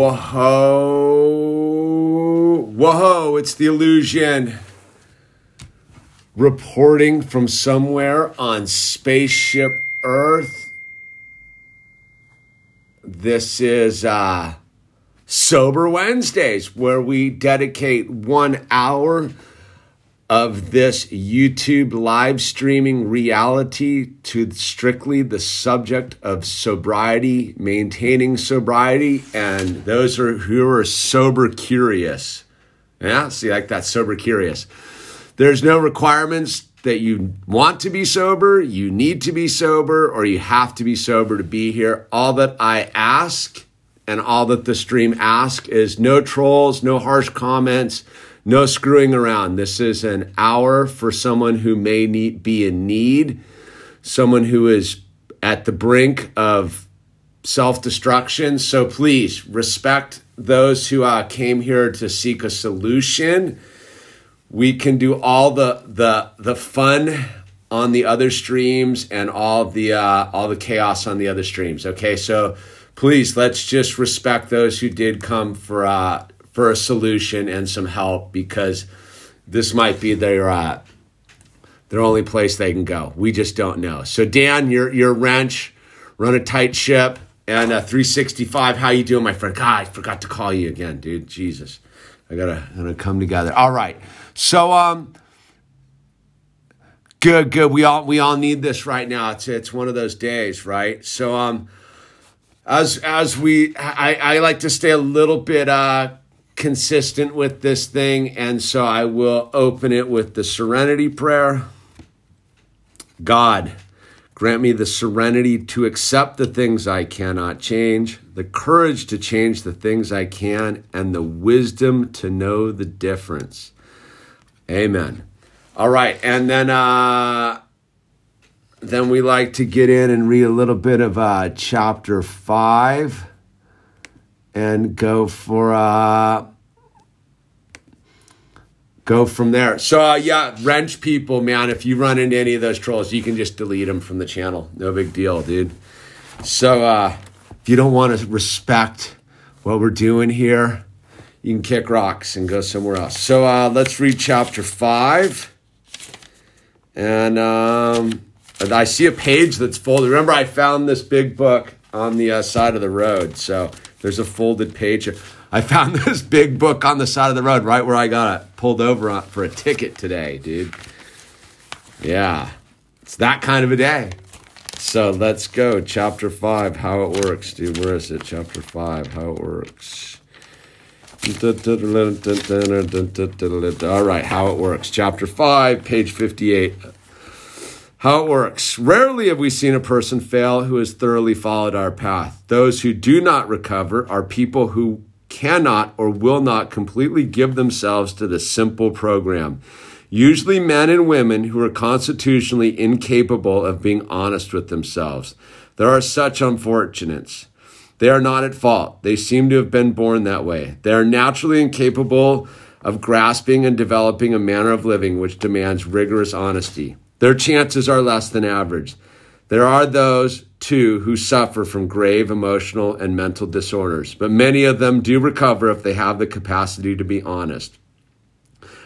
Whoa. Whoa, it's the illusion. Reporting from somewhere on Spaceship Earth. This is uh, Sober Wednesdays, where we dedicate one hour of this YouTube live streaming reality to strictly the subject of sobriety, maintaining sobriety, and those are who are sober curious. Yeah, see, like that sober curious. There's no requirements that you want to be sober, you need to be sober, or you have to be sober to be here. All that I ask and all that the stream asks is no trolls, no harsh comments no screwing around. This is an hour for someone who may need, be in need, someone who is at the brink of self destruction. So please respect those who uh, came here to seek a solution. We can do all the the the fun on the other streams and all the uh, all the chaos on the other streams. Okay, so please let's just respect those who did come for uh, for a solution and some help because this might be their uh, their only place they can go. We just don't know. So Dan, you're you're wrench, run a tight ship, and uh, 365. How you doing, my friend? God, I forgot to call you again, dude. Jesus, I gotta gonna come together. All right. So um. Good, good. We all we all need this right now. It's it's one of those days, right? So um, as as we, I, I like to stay a little bit uh consistent with this thing, and so I will open it with the serenity prayer. God, grant me the serenity to accept the things I cannot change, the courage to change the things I can, and the wisdom to know the difference. Amen. All right, and then uh, then we like to get in and read a little bit of uh, chapter five and go for uh go from there. So uh, yeah, wrench people, man. If you run into any of those trolls, you can just delete them from the channel. No big deal, dude. So uh, if you don't want to respect what we're doing here, you can kick rocks and go somewhere else. So uh, let's read chapter five, and um, I see a page that's folded. Remember, I found this big book on the uh, side of the road, so there's a folded page. I found this big book on the side of the road right where I got it pulled over for a ticket today, dude. Yeah, it's that kind of a day. So let's go. Chapter 5, how it works, dude. Where is it? Chapter 5, how it works. All right, how it works. Chapter 5, page 58. How it works. Rarely have we seen a person fail who has thoroughly followed our path. Those who do not recover are people who cannot or will not completely give themselves to the simple program. Usually, men and women who are constitutionally incapable of being honest with themselves. There are such unfortunates. They are not at fault. They seem to have been born that way. They are naturally incapable of grasping and developing a manner of living which demands rigorous honesty. Their chances are less than average. There are those, too, who suffer from grave emotional and mental disorders, but many of them do recover if they have the capacity to be honest.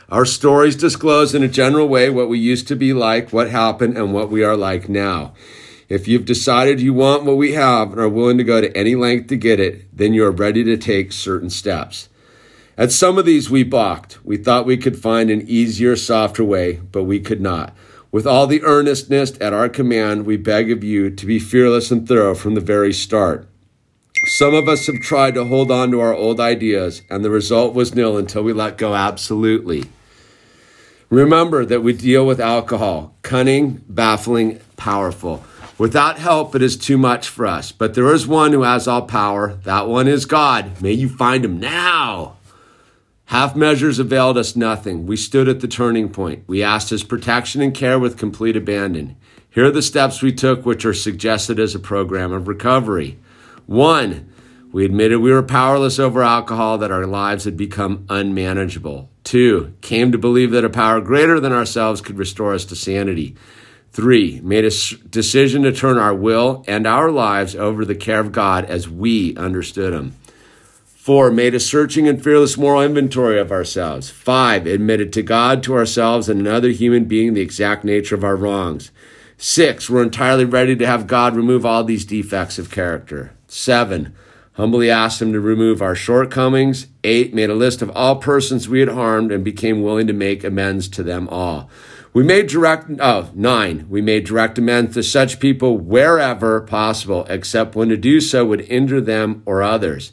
Our stories disclose in a general way what we used to be like, what happened, and what we are like now. If you've decided you want what we have and are willing to go to any length to get it, then you are ready to take certain steps. At some of these, we balked. We thought we could find an easier, softer way, but we could not. With all the earnestness at our command, we beg of you to be fearless and thorough from the very start. Some of us have tried to hold on to our old ideas, and the result was nil until we let go absolutely. Remember that we deal with alcohol, cunning, baffling, powerful. Without help, it is too much for us. But there is one who has all power. That one is God. May you find him now. Half measures availed us nothing. We stood at the turning point. We asked his protection and care with complete abandon. Here are the steps we took, which are suggested as a program of recovery. One, we admitted we were powerless over alcohol, that our lives had become unmanageable. Two, came to believe that a power greater than ourselves could restore us to sanity. Three, made a decision to turn our will and our lives over to the care of God as we understood Him. Four, made a searching and fearless moral inventory of ourselves. Five, admitted to God, to ourselves, and another human being the exact nature of our wrongs. Six, we're entirely ready to have God remove all these defects of character. Seven, humbly asked Him to remove our shortcomings. Eight, made a list of all persons we had harmed and became willing to make amends to them all. We made direct, oh, nine, we made direct amends to such people wherever possible, except when to do so would injure them or others.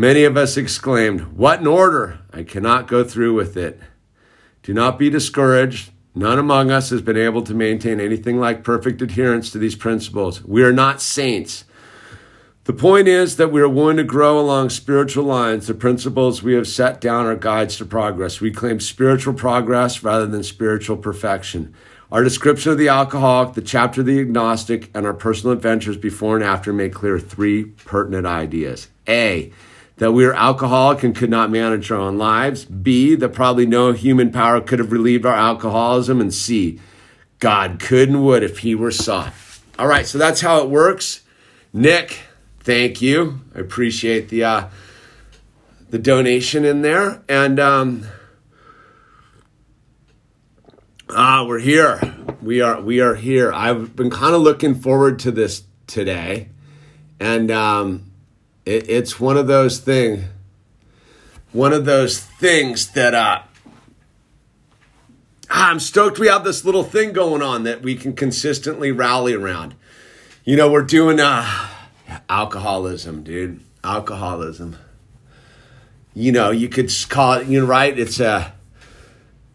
Many of us exclaimed, What an order! I cannot go through with it. Do not be discouraged. None among us has been able to maintain anything like perfect adherence to these principles. We are not saints. The point is that we are willing to grow along spiritual lines. The principles we have set down are guides to progress. We claim spiritual progress rather than spiritual perfection. Our description of the alcoholic, the chapter of the agnostic, and our personal adventures before and after make clear three pertinent ideas. A, that we are alcoholic and could not manage our own lives. B, that probably no human power could have relieved our alcoholism. And C, God could and would if he were sought. All right, so that's how it works. Nick, thank you. I appreciate the uh, the donation in there. And um, ah, we're here. We are we are here. I've been kind of looking forward to this today, and um, it, it's one of those thing one of those things that uh I'm stoked we have this little thing going on that we can consistently rally around. You know, we're doing uh alcoholism, dude. Alcoholism. You know, you could call it, you know, right? It's a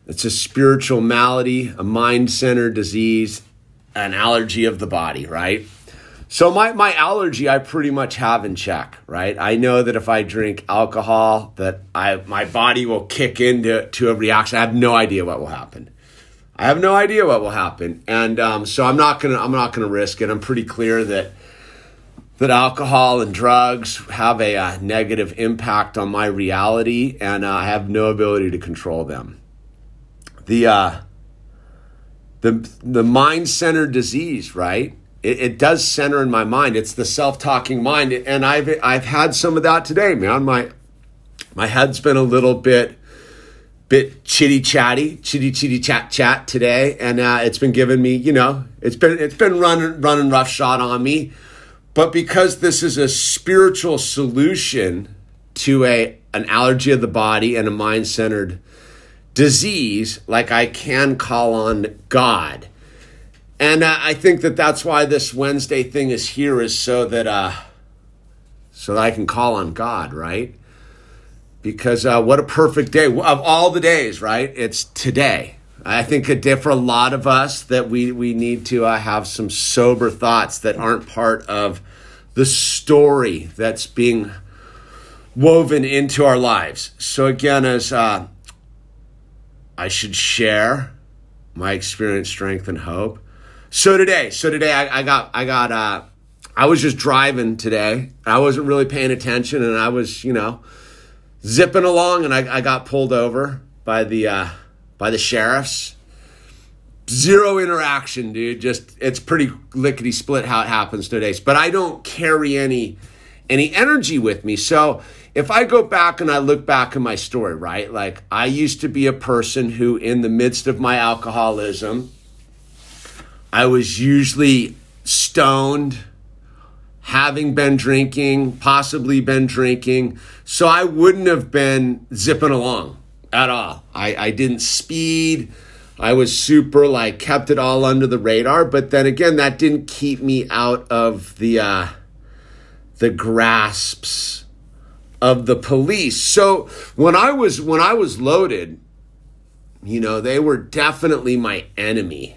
it's a spiritual malady, a mind-centered disease, an allergy of the body, right? So my, my allergy I pretty much have in check, right? I know that if I drink alcohol that I my body will kick into to a reaction. I have no idea what will happen. I have no idea what will happen. And um, so I'm not gonna I'm not gonna risk it. I'm pretty clear that that alcohol and drugs have a, uh, negative impact on my reality and uh, I have no ability to control them. The uh, the the mind-centered disease, right? It, it, does center in my mind. It's the self-talking mind, and I've I've had some of that today, man. My my head's been a little bit bit chitty chatty, chitty chitty chat chat today, and uh, it's been giving me, you know, it's been it's been running running rough shot on me. But because this is a spiritual solution to a an allergy of the body and a mind centered disease, like I can call on God and uh, I think that that's why this Wednesday thing is here is so that uh, so that I can call on God, right? Because uh, what a perfect day of all the days, right? It's today. I think a day for a lot of us that we we need to uh, have some sober thoughts that aren't part of the story that's being woven into our lives. So again, as uh, I should share my experience, strength, and hope so today, so today I, I got I got uh I was just driving today. I wasn't really paying attention and I was, you know, zipping along and I, I got pulled over by the uh by the sheriffs. Zero interaction, dude. Just it's pretty lickety split how it happens today. But I don't carry any any energy with me. So if I go back and I look back in my story, right? Like I used to be a person who in the midst of my alcoholism I was usually stoned, having been drinking, possibly been drinking. So I wouldn't have been zipping along at all. I, I didn't speed. I was super like kept it all under the radar, but then again, that didn't keep me out of the uh, the grasps of the police. So when I was when I was loaded, you know, they were definitely my enemy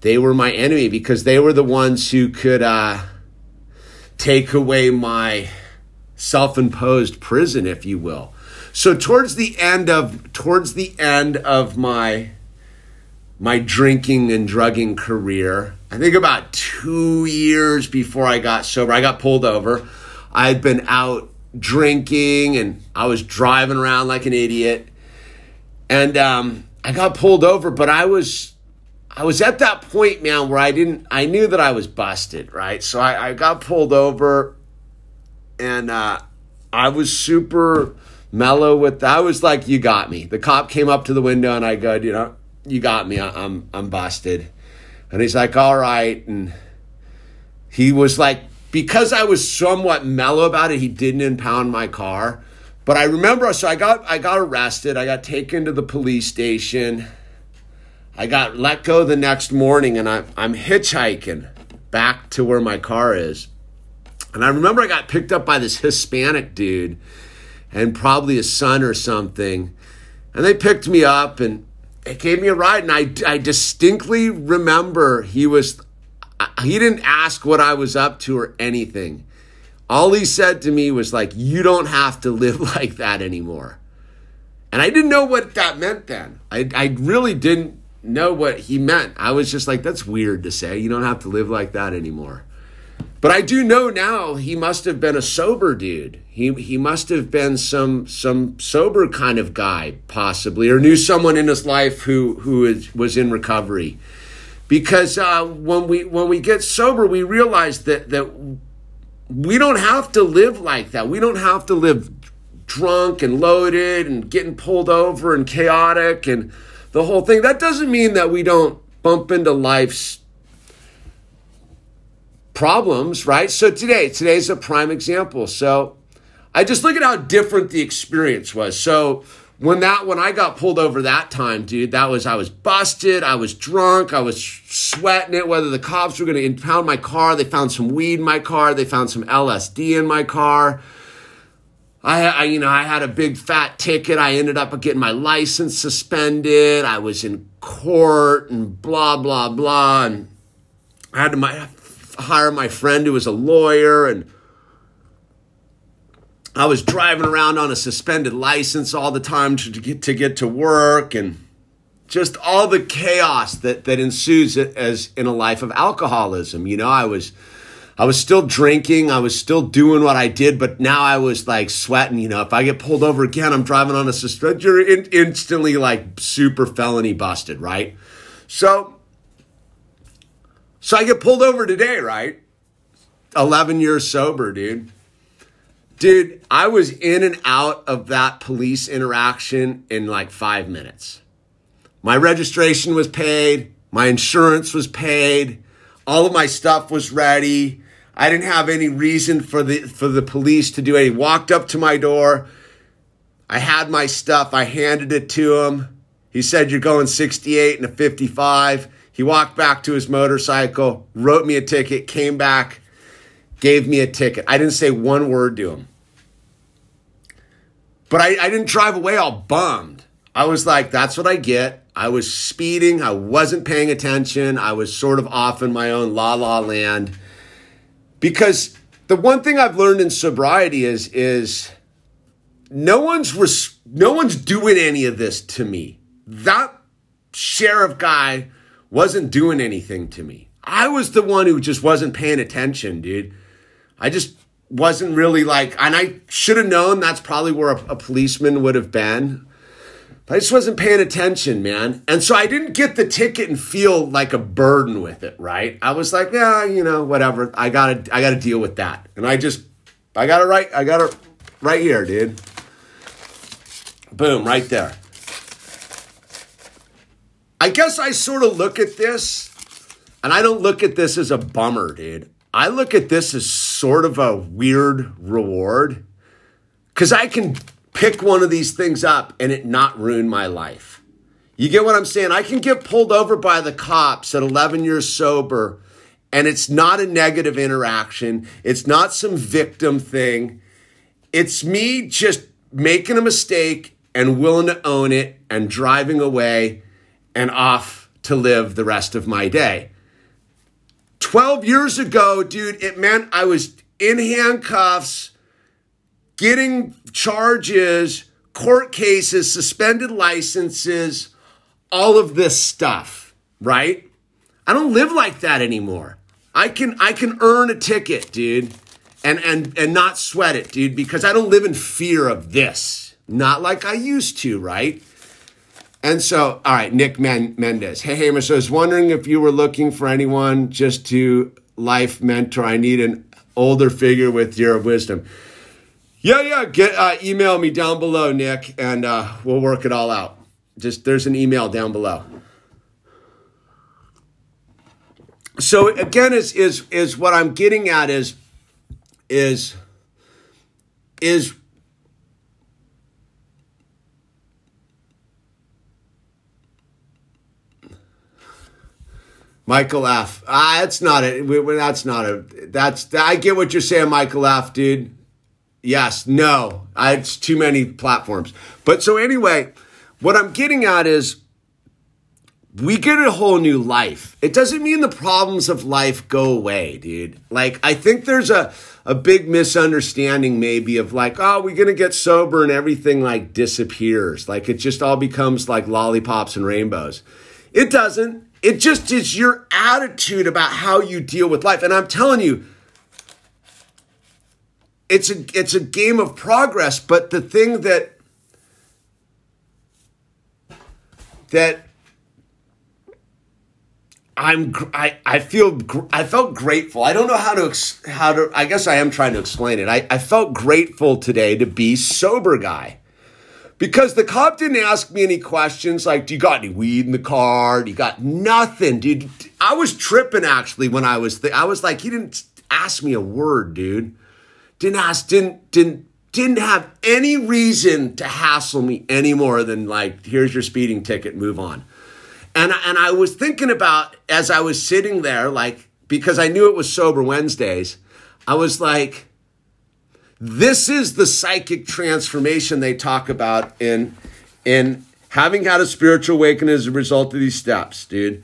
they were my enemy because they were the ones who could uh, take away my self-imposed prison, if you will. So towards the end of towards the end of my my drinking and drugging career, I think about two years before I got sober, I got pulled over. I had been out drinking and I was driving around like an idiot. And um, I got pulled over, but I was I was at that point, man, where I didn't I knew that I was busted, right? So I, I got pulled over and uh, I was super mellow with I was like, you got me. The cop came up to the window and I go, you know, you got me. I, I'm I'm busted. And he's like, all right. And he was like, because I was somewhat mellow about it, he didn't impound my car. But I remember, so I got I got arrested. I got taken to the police station. I got let go the next morning, and I, I'm hitchhiking back to where my car is. And I remember I got picked up by this Hispanic dude and probably a son or something. And they picked me up and it gave me a ride. And I, I distinctly remember he was, he didn't ask what I was up to or anything. All he said to me was like, you don't have to live like that anymore. And I didn't know what that meant then. I, I really didn't know what he meant. I was just like, that's weird to say. You don't have to live like that anymore. But I do know now he must have been a sober dude. He he must have been some some sober kind of guy, possibly, or knew someone in his life who who is, was in recovery. Because uh, when we when we get sober, we realize that that we don't have to live like that. We don't have to live drunk and loaded and getting pulled over and chaotic and the whole thing. That doesn't mean that we don't bump into life's problems, right? So today, today's a prime example. So I just look at how different the experience was. So when that when I got pulled over that time, dude, that was I was busted, I was drunk, I was sweating it. Whether the cops were going to impound my car, they found some weed in my car, they found some LSD in my car. I, I, you know, I had a big fat ticket. I ended up getting my license suspended. I was in court and blah blah blah, and I had to my hire my friend who was a lawyer and I was driving around on a suspended license all the time to, to, get to get to work and just all the chaos that that ensues as in a life of alcoholism. You know, I was I was still drinking, I was still doing what I did, but now I was like sweating. You know, if I get pulled over again, I'm driving on a suspended. You're in, instantly like super felony busted, right? So so I get pulled over today, right? 11 years sober, dude. Dude, I was in and out of that police interaction in like five minutes. My registration was paid, my insurance was paid, all of my stuff was ready. I didn't have any reason for the for the police to do any. Walked up to my door. I had my stuff. I handed it to him. He said, "You're going 68 and a 55." He walked back to his motorcycle, wrote me a ticket, came back, gave me a ticket. I didn't say one word to him. But I, I didn't drive away all bummed. I was like, that's what I get. I was speeding. I wasn't paying attention. I was sort of off in my own la la land. Because the one thing I've learned in sobriety is, is no one's res- no one's doing any of this to me. That sheriff guy wasn't doing anything to me. I was the one who just wasn't paying attention, dude. I just wasn't really like, and I should have known that's probably where a, a policeman would have been. I just wasn't paying attention, man. And so I didn't get the ticket and feel like a burden with it, right? I was like, yeah, you know, whatever. I gotta, I gotta deal with that. And I just, I got it right, I got it right here, dude. Boom, right there. I guess I sort of look at this, and I don't look at this as a bummer, dude. I look at this as sort of a weird reward because I can pick one of these things up and it not ruin my life. You get what I'm saying? I can get pulled over by the cops at 11 years sober, and it's not a negative interaction. It's not some victim thing. It's me just making a mistake and willing to own it and driving away and off to live the rest of my day. 12 years ago, dude, it meant I was in handcuffs getting charges, court cases, suspended licenses, all of this stuff, right? I don't live like that anymore. I can I can earn a ticket, dude, and and and not sweat it, dude, because I don't live in fear of this. Not like I used to, right? And so, all right, Nick Mendez. Hey, Hamish, I was wondering if you were looking for anyone just to life mentor. I need an older figure with your wisdom. Yeah, yeah. Get uh, email me down below, Nick, and uh, we'll work it all out. Just there's an email down below. So again, is is is what I'm getting at is is is Michael F. Ah, that's not it. That's not a. That's I get what you're saying, Michael F. Dude. Yes, no, I, it's too many platforms. But so anyway, what I'm getting at is we get a whole new life. It doesn't mean the problems of life go away, dude. Like, I think there's a, a big misunderstanding maybe of like, oh, we're going to get sober and everything like disappears. Like, it just all becomes like lollipops and rainbows. It doesn't. It just is your attitude about how you deal with life. And I'm telling you, it's a it's a game of progress, but the thing that that I'm I, I feel I felt grateful. I don't know how to how to I guess I am trying to explain it. I, I felt grateful today to be sober guy. Because the cop didn't ask me any questions like, do you got any weed in the car? Do you got nothing, dude? I was tripping actually when I was th- I was like, he didn't ask me a word, dude didn't ask, didn't, didn't, didn't have any reason to hassle me any more than like, here's your speeding ticket, move on. And, and I was thinking about as I was sitting there, like, because I knew it was sober Wednesdays, I was like, this is the psychic transformation they talk about in, in having had a spiritual awakening as a result of these steps, dude.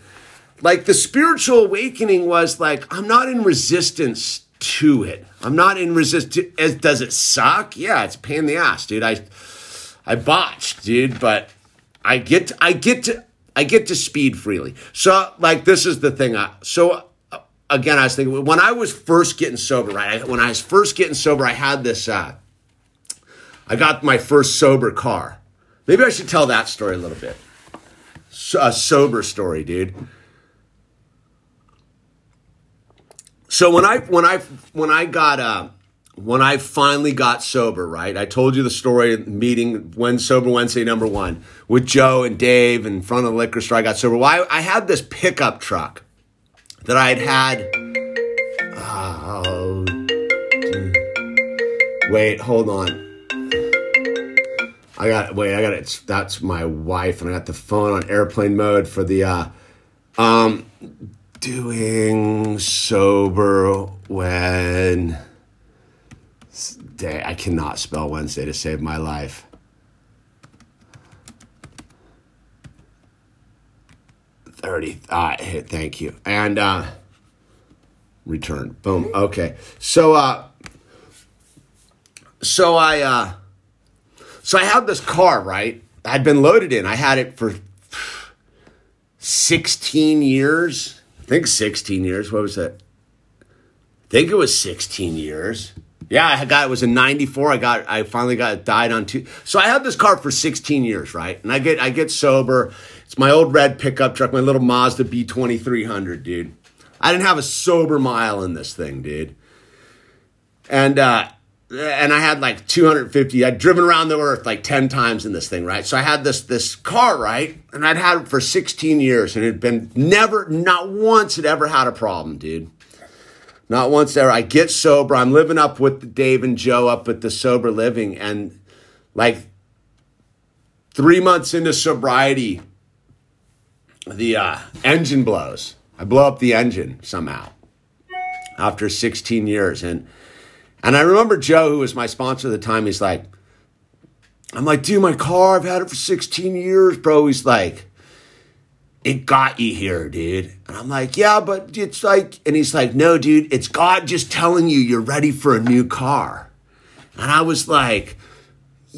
Like the spiritual awakening was like, I'm not in resistance to it. I'm not in resistance. Does it suck? Yeah, it's pain in the ass, dude. I I botched, dude, but I get to, I get to I get to speed freely. So like this is the thing. I, so uh, again, I was thinking when I was first getting sober, right? I, when I was first getting sober, I had this. Uh, I got my first sober car. Maybe I should tell that story a little bit. So, a sober story, dude. So when I when I when I got uh, when I finally got sober, right? I told you the story meeting when sober Wednesday number one with Joe and Dave in front of the liquor store. I got sober. Well, I, I had this pickup truck that I had had. Oh, wait, hold on. I got wait. I got it. That's my wife, and I got the phone on airplane mode for the. Uh, um, doing sober when day I cannot spell Wednesday to save my life. Thirty. Uh, thank you. And uh, return. Boom. Okay. So uh, so I uh, so I had this car right. I'd been loaded in. I had it for sixteen years think 16 years. What was that? I think it was 16 years. Yeah, I got it was in 94. I got I finally got died on two. So I had this car for 16 years, right? And I get I get sober. It's my old red pickup truck, my little Mazda B2300, dude. I didn't have a sober mile in this thing, dude. And uh and I had like 250. I'd driven around the earth like 10 times in this thing, right? So I had this this car, right? And I'd had it for 16 years and it had been never, not once had ever had a problem, dude. Not once ever. I get sober. I'm living up with Dave and Joe up at the sober living. And like three months into sobriety, the uh, engine blows. I blow up the engine somehow after 16 years. And and I remember Joe, who was my sponsor at the time, he's like, I'm like, dude, my car, I've had it for 16 years, bro. He's like, it got you here, dude. And I'm like, yeah, but it's like, and he's like, no, dude, it's God just telling you you're ready for a new car. And I was like,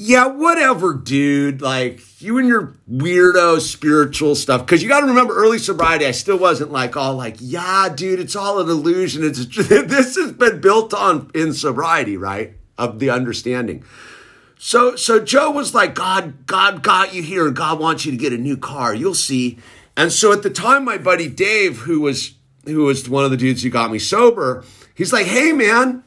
yeah, whatever, dude. Like, you and your weirdo spiritual stuff. Because you got to remember, early sobriety, I still wasn't like all like, yeah, dude, it's all an illusion. It's this has been built on in sobriety, right? Of the understanding. So, so Joe was like, God, God got you here, and God wants you to get a new car. You'll see. And so at the time, my buddy Dave, who was who was one of the dudes who got me sober, he's like, Hey, man,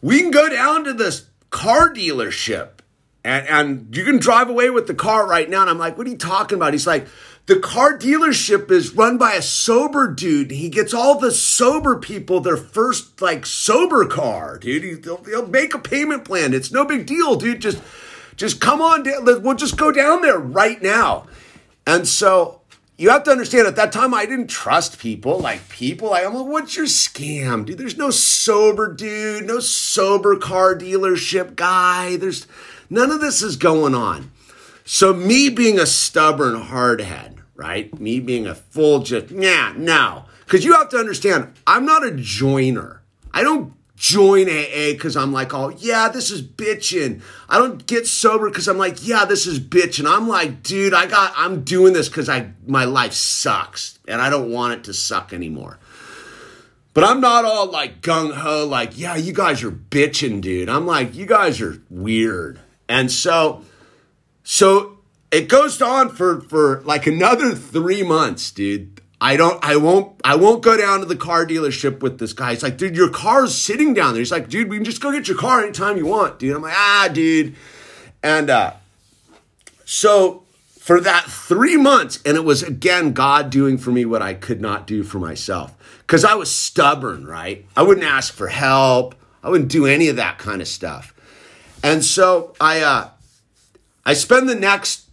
we can go down to this car dealership and, and you can drive away with the car right now. And I'm like, what are you talking about? He's like, the car dealership is run by a sober dude. He gets all the sober people their first like sober car, dude. He, will he'll make a payment plan. It's no big deal, dude. Just, just come on down. We'll just go down there right now. And so you have to understand at that time I didn't trust people like people. I'm like, what's your scam, dude? There's no sober dude, no sober car dealership guy. There's none of this is going on. So me being a stubborn hardhead, right? Me being a full just yeah, no. Because you have to understand, I'm not a joiner. I don't join AA because I'm like, oh, yeah, this is bitching. I don't get sober because I'm like, yeah, this is bitching. I'm like, dude, I got, I'm doing this because I, my life sucks and I don't want it to suck anymore. But I'm not all like gung ho, like, yeah, you guys are bitching, dude. I'm like, you guys are weird. And so, so it goes on for, for like another three months, dude. I don't, I won't, I won't go down to the car dealership with this guy. He's like, dude, your car's sitting down there. He's like, dude, we can just go get your car anytime you want, dude. I'm like, ah, dude. And uh, so for that three months, and it was again God doing for me what I could not do for myself because I was stubborn, right? I wouldn't ask for help. I wouldn't do any of that kind of stuff. And so I, uh, I spend the next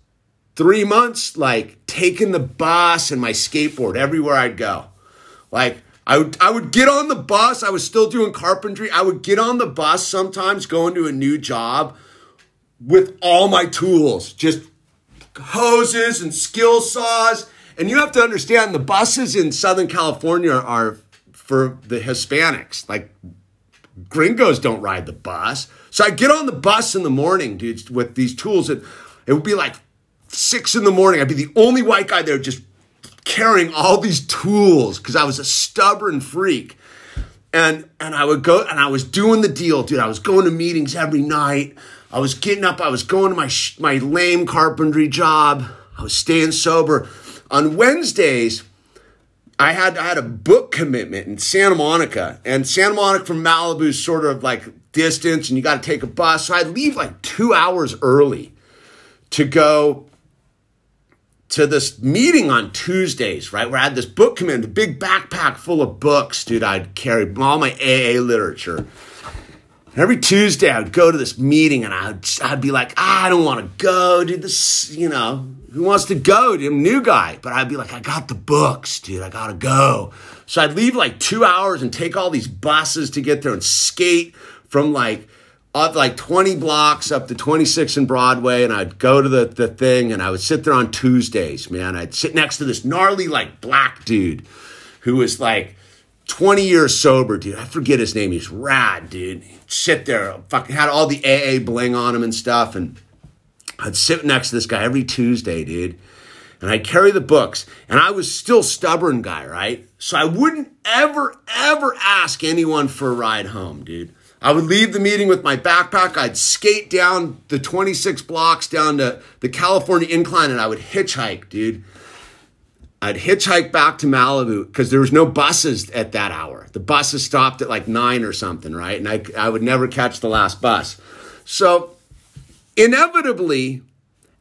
three months, like taking the bus and my skateboard everywhere I'd go. Like I would, I would get on the bus. I was still doing carpentry. I would get on the bus sometimes going to a new job with all my tools, just hoses and skill saws. And you have to understand the buses in Southern California are for the Hispanics. Like gringos don't ride the bus. So I get on the bus in the morning, dude, with these tools. And it would be like six in the morning. I'd be the only white guy there just carrying all these tools because I was a stubborn freak. And and I would go and I was doing the deal, dude. I was going to meetings every night. I was getting up. I was going to my my lame carpentry job. I was staying sober. On Wednesdays, I had I had a book commitment in Santa Monica, and Santa Monica from Malibu is sort of like distance, and you got to take a bus. So I'd leave like two hours early to go to this meeting on Tuesdays, right? Where I had this book come in, the big backpack full of books, dude. I'd carry all my AA literature. every Tuesday, I would go to this meeting and I'd, I'd be like, ah, I don't want to go, dude. This, you know, who wants to go? Dude, I'm a new guy. But I'd be like, I got the books, dude. I got to go. So I'd leave like two hours and take all these buses to get there and skate from like, up like 20 blocks up to 26 and Broadway, and I'd go to the, the thing and I would sit there on Tuesdays, man. I'd sit next to this gnarly, like, black dude who was like 20 years sober, dude. I forget his name. He's rad, dude. He'd sit there, fucking had all the AA bling on him and stuff. And I'd sit next to this guy every Tuesday, dude. And I'd carry the books. And I was still stubborn guy, right? So I wouldn't ever, ever ask anyone for a ride home, dude. I would leave the meeting with my backpack. I'd skate down the 26 blocks down to the California incline and I would hitchhike, dude. I'd hitchhike back to Malibu because there was no buses at that hour. The buses stopped at like nine or something, right? And I, I would never catch the last bus. So inevitably,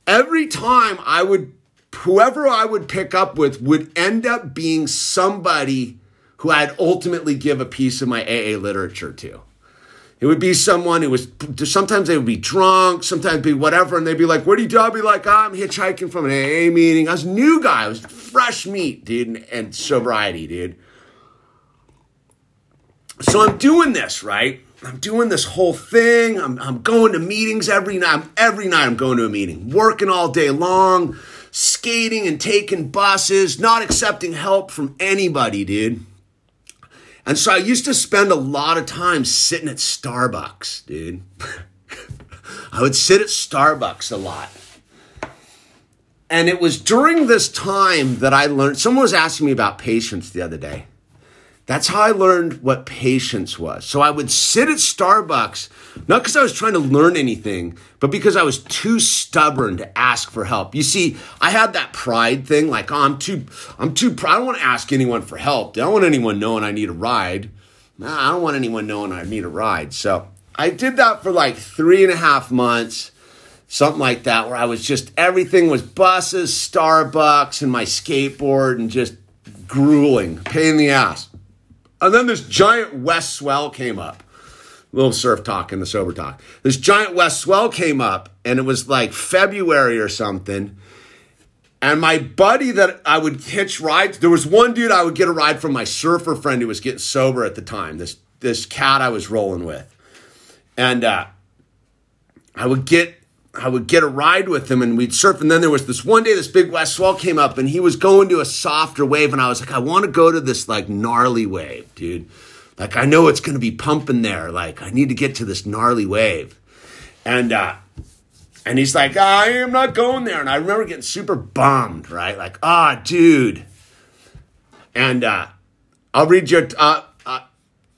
every time I would, whoever I would pick up with would end up being somebody who I'd ultimately give a piece of my AA literature to. It would be someone who was, sometimes they would be drunk, sometimes be whatever, and they'd be like, do you do? I'd be like, I'm hitchhiking from an AA meeting. I was a new guy. I was fresh meat, dude, and, and sobriety, dude. So I'm doing this, right? I'm doing this whole thing. I'm, I'm going to meetings every night. Every night I'm going to a meeting, working all day long, skating and taking buses, not accepting help from anybody, dude. And so I used to spend a lot of time sitting at Starbucks, dude. I would sit at Starbucks a lot. And it was during this time that I learned, someone was asking me about patience the other day. That's how I learned what patience was. So I would sit at Starbucks, not because I was trying to learn anything, but because I was too stubborn to ask for help. You see, I had that pride thing, like, oh, I'm too, I'm too, I don't want to ask anyone for help. I don't want anyone knowing I need a ride. I don't want anyone knowing I need a ride. So I did that for like three and a half months something like that, where I was just everything was buses, Starbucks, and my skateboard, and just grueling, pain in the ass. And then this giant west swell came up. Little surf talk and the sober talk. This giant west swell came up, and it was like February or something. And my buddy that I would hitch rides, there was one dude I would get a ride from my surfer friend who was getting sober at the time. This this cat I was rolling with, and uh, I would get I would get a ride with him and we'd surf. And then there was this one day, this big west swell came up and he was going to a softer wave. And I was like, I want to go to this like gnarly wave, dude. Like, I know it's going to be pumping there. Like, I need to get to this gnarly wave. And, uh, and he's like, I am not going there. And I remember getting super bummed, right? Like, ah, dude. And, uh, I'll read your, uh, uh,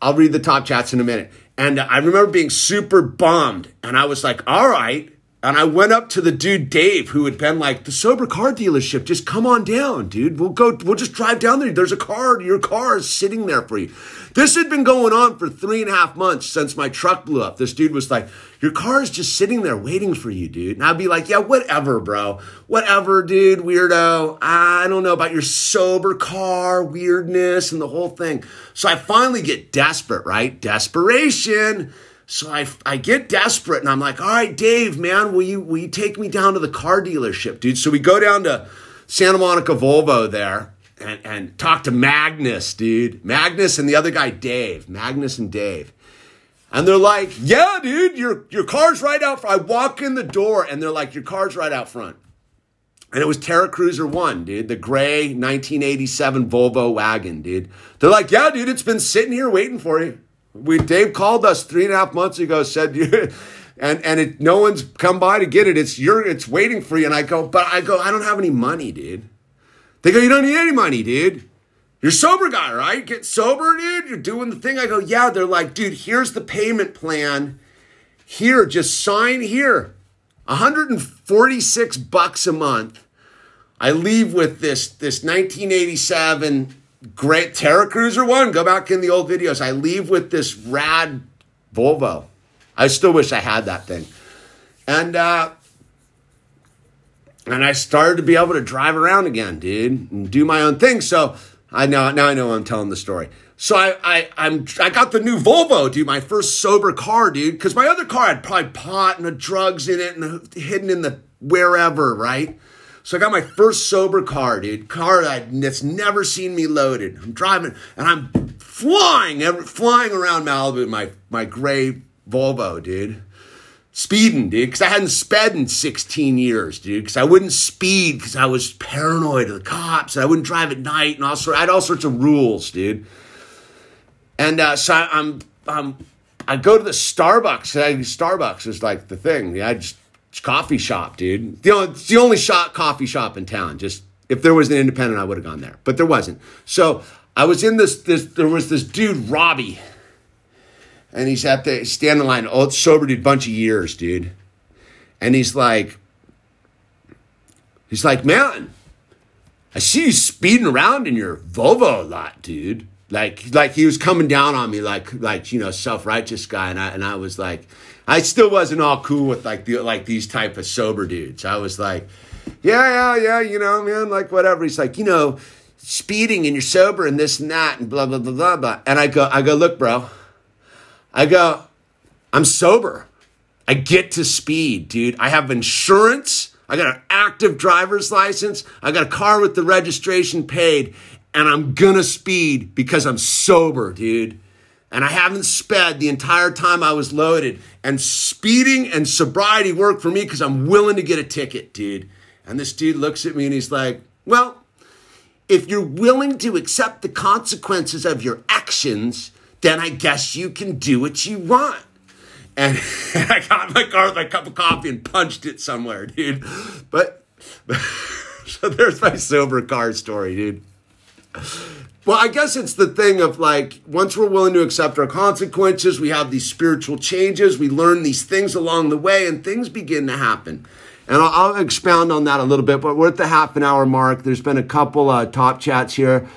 I'll read the top chats in a minute. And uh, I remember being super bummed. And I was like, all right and I went up to the dude Dave, who had been like the sober car dealership. Just come on down, dude. We'll go. We'll just drive down there. There's a car. Your car is sitting there for you. This had been going on for three and a half months since my truck blew up. This dude was like, "Your car is just sitting there waiting for you, dude." And I'd be like, "Yeah, whatever, bro. Whatever, dude. Weirdo. I don't know about your sober car weirdness and the whole thing." So I finally get desperate. Right? Desperation. So I, I get desperate and I'm like, all right, Dave, man, will you, will you take me down to the car dealership, dude? So we go down to Santa Monica Volvo there and, and talk to Magnus, dude. Magnus and the other guy, Dave. Magnus and Dave. And they're like, yeah, dude, your, your car's right out front. I walk in the door and they're like, your car's right out front. And it was Terra Cruiser 1, dude, the gray 1987 Volvo wagon, dude. They're like, yeah, dude, it's been sitting here waiting for you. We Dave called us three and a half months ago, said you and and it, no one's come by to get it. It's your it's waiting for you. And I go, but I go, I don't have any money, dude. They go, you don't need any money, dude. You're sober guy, right? Get sober, dude. You're doing the thing. I go, yeah. They're like, dude, here's the payment plan. Here, just sign here. 146 bucks a month. I leave with this this 1987 great Terra Cruiser one. Go back in the old videos. I leave with this rad Volvo. I still wish I had that thing. And uh, and I started to be able to drive around again, dude, and do my own thing. So I know now I know I'm telling the story. So I, I I'm I got the new Volvo, dude, my first sober car, dude, because my other car had probably pot and the drugs in it and hidden in the wherever, right? So I got my first sober car, dude. Car that's never seen me loaded. I'm driving and I'm flying, flying around Malibu, my my gray Volvo, dude. Speeding, dude, because I hadn't sped in 16 years, dude. Because I wouldn't speed because I was paranoid of the cops. and I wouldn't drive at night and all sorts. I had all sorts of rules, dude. And uh, so I, I'm I'm I go to the Starbucks. I, Starbucks is like the thing. I just coffee shop, dude. The only, it's the only shop, coffee shop in town. Just if there was an independent, I would have gone there, but there wasn't. So I was in this. This there was this dude, Robbie, and he's at the stand in line. It's sober dude, bunch of years, dude. And he's like, he's like, man, I see you speeding around in your Volvo a lot, dude. Like, like he was coming down on me, like, like you know, self righteous guy, and I and I was like I still wasn't all cool with like the like these type of sober dudes. I was like, yeah, yeah, yeah, you know, man, like whatever. He's like, you know, speeding and you're sober and this and that and blah blah blah blah blah. And I go, I go, look, bro. I go, I'm sober. I get to speed, dude. I have insurance. I got an active driver's license. I got a car with the registration paid, and I'm gonna speed because I'm sober, dude and I haven't sped the entire time I was loaded. And speeding and sobriety work for me because I'm willing to get a ticket, dude. And this dude looks at me and he's like, Well, if you're willing to accept the consequences of your actions, then I guess you can do what you want. And I got my car with my cup of coffee and punched it somewhere, dude. But, so there's my sober car story, dude. Well, I guess it's the thing of like, once we're willing to accept our consequences, we have these spiritual changes, we learn these things along the way, and things begin to happen. And I'll, I'll expound on that a little bit, but we're at the half an hour mark. There's been a couple uh, top chats here.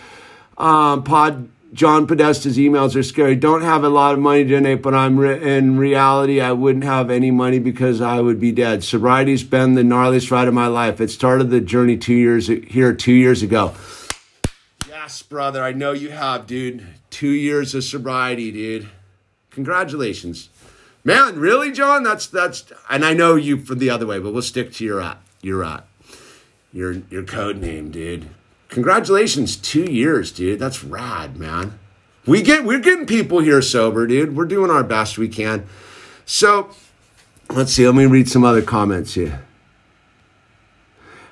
Um, Pod John Podesta's emails are scary. Don't have a lot of money to donate, but I'm re- in reality, I wouldn't have any money because I would be dead. Sobriety's been the gnarliest ride of my life. It started the journey two years here two years ago. Yes, brother. I know you have, dude. Two years of sobriety, dude. Congratulations. Man, really, John? That's that's and I know you from the other way, but we'll stick to your uh, your uh, your your code name, dude. Congratulations, two years, dude. That's rad, man. We get we're getting people here sober, dude. We're doing our best we can. So let's see, let me read some other comments here.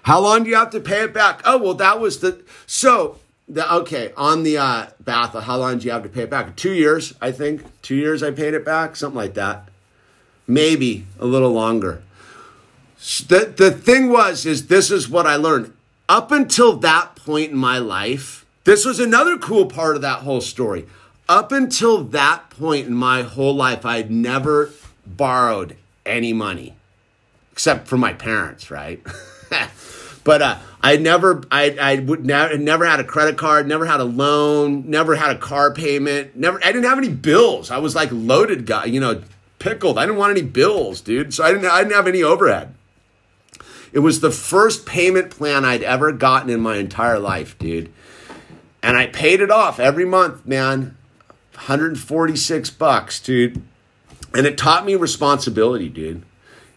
How long do you have to pay it back? Oh, well, that was the so the, okay, on the uh, bath, how long do you have to pay it back? Two years, I think. Two years I paid it back, something like that. Maybe a little longer. The, the thing was, is this is what I learned. Up until that point in my life, this was another cool part of that whole story. Up until that point in my whole life, I had never borrowed any money except for my parents, right? but uh, I never, I, I would never, never had a credit card, never had a loan, never had a car payment, never, I didn't have any bills. I was like loaded guy, you know, pickled. I didn't want any bills, dude. So I didn't, I didn't have any overhead. It was the first payment plan I'd ever gotten in my entire life, dude. And I paid it off every month, man. 146 bucks, dude. And it taught me responsibility, dude.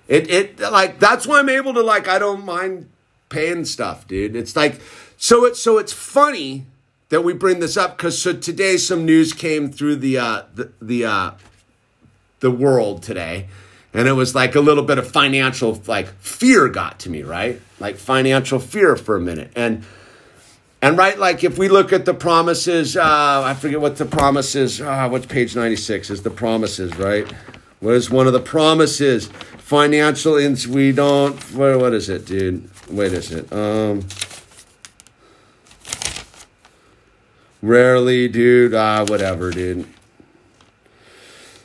It it like that's why I'm able to like I don't mind paying stuff, dude. It's like so it's so it's funny that we bring this up because so today some news came through the uh, the the uh, the world today, and it was like a little bit of financial like fear got to me, right? Like financial fear for a minute, and and right like if we look at the promises, uh, I forget what the promises. Uh, what's page ninety six is the promises, right? What is one of the promises? Financial ins we don't. What, what is it, dude? Wait a second. Um, rarely, dude. Ah, whatever, dude.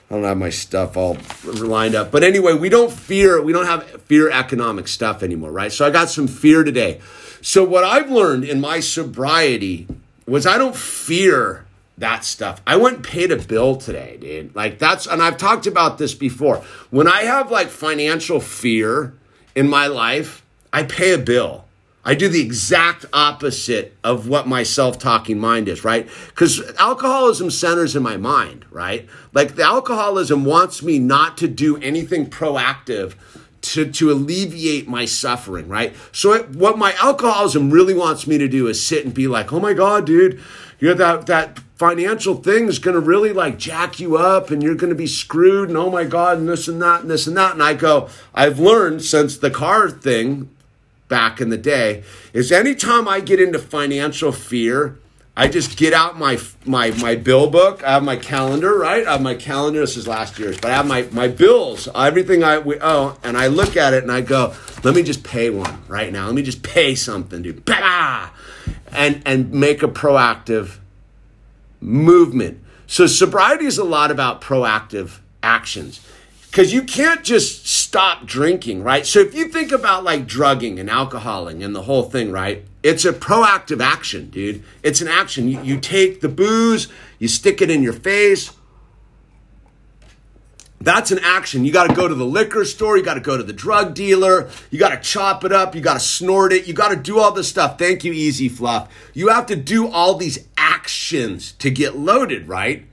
I don't have my stuff all lined up. But anyway, we don't fear, we don't have fear economic stuff anymore, right? So I got some fear today. So what I've learned in my sobriety was I don't fear that stuff. I went and paid a bill today, dude. Like that's, and I've talked about this before. When I have like financial fear in my life, I pay a bill. I do the exact opposite of what my self talking mind is, right? Because alcoholism centers in my mind, right? Like the alcoholism wants me not to do anything proactive to, to alleviate my suffering, right? So it, what my alcoholism really wants me to do is sit and be like, oh my God, dude, you're that, that financial thing is going to really like jack you up and you're going to be screwed and oh my God, and this and that and this and that. And I go, I've learned since the car thing back in the day is anytime I get into financial fear, I just get out my my my bill book. I have my calendar, right? I have my calendar. This is last year's, but I have my my bills, everything I we owe, and I look at it and I go, let me just pay one right now. Let me just pay something, dude. And and make a proactive movement. So sobriety is a lot about proactive actions because you can't just stop drinking, right? So if you think about like drugging and alcoholing and the whole thing, right? It's a proactive action, dude. It's an action. You, you take the booze, you stick it in your face. That's an action. You got to go to the liquor store. You got to go to the drug dealer. You got to chop it up. You got to snort it. You got to do all this stuff. Thank you, Easy Fluff. You have to do all these actions to get loaded, right?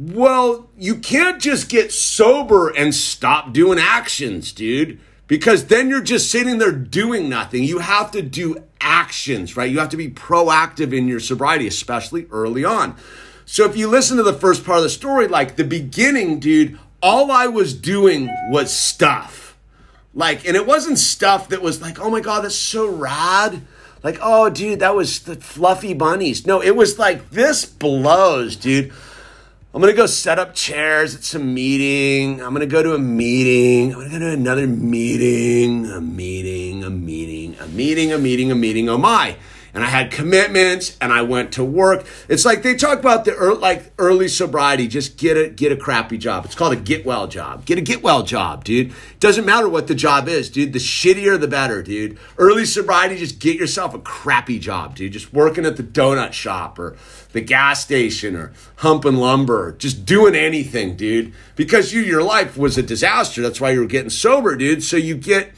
Well, you can't just get sober and stop doing actions, dude, because then you're just sitting there doing nothing. You have to do actions, right? You have to be proactive in your sobriety, especially early on. So if you listen to the first part of the story, like the beginning, dude, all I was doing was stuff. Like, and it wasn't stuff that was like, oh my God, that's so rad. like, oh, dude, that was the fluffy bunnies. No, it was like, this blows, dude. I'm gonna go set up chairs at some meeting. I'm gonna go to a meeting. I'm gonna go to another meeting, a meeting, a meeting, a meeting, a meeting, a meeting. Oh my and I had commitments and I went to work. It's like they talk about the early, like early sobriety. Just get a get a crappy job. It's called a get well job. Get a get well job, dude. Doesn't matter what the job is, dude. The shittier the better, dude. Early sobriety, just get yourself a crappy job, dude. Just working at the donut shop or the gas station or humping lumber, just doing anything, dude. Because you your life was a disaster. That's why you were getting sober, dude. So you get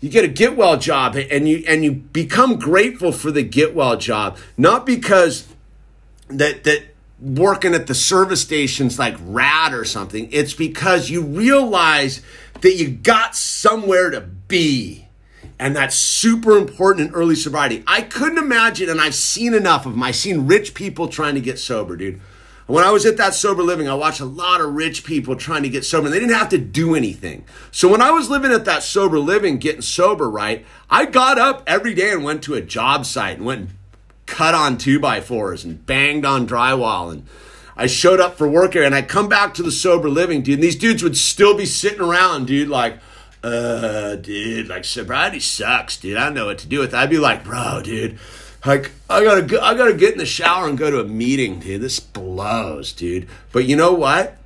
you get a get well job and you and you become grateful for the get well job. Not because that that working at the service station's like rad or something. It's because you realize that you got somewhere to be. And that's super important in early sobriety. I couldn't imagine and i've seen enough of them i've seen rich people trying to get sober dude when I was at that sober living, I watched a lot of rich people trying to get sober. And they didn't have to do anything. So when I was living at that sober living, getting sober, right, I got up every day and went to a job site and went and cut on two by fours and banged on drywall and I showed up for work and I come back to the sober living, dude. And these dudes would still be sitting around, dude, like, uh, dude, like sobriety sucks, dude. I don't know what to do with it. I'd be like, bro, dude, like I gotta go, I gotta get in the shower and go to a meeting, dude. This blows, dude. But you know what?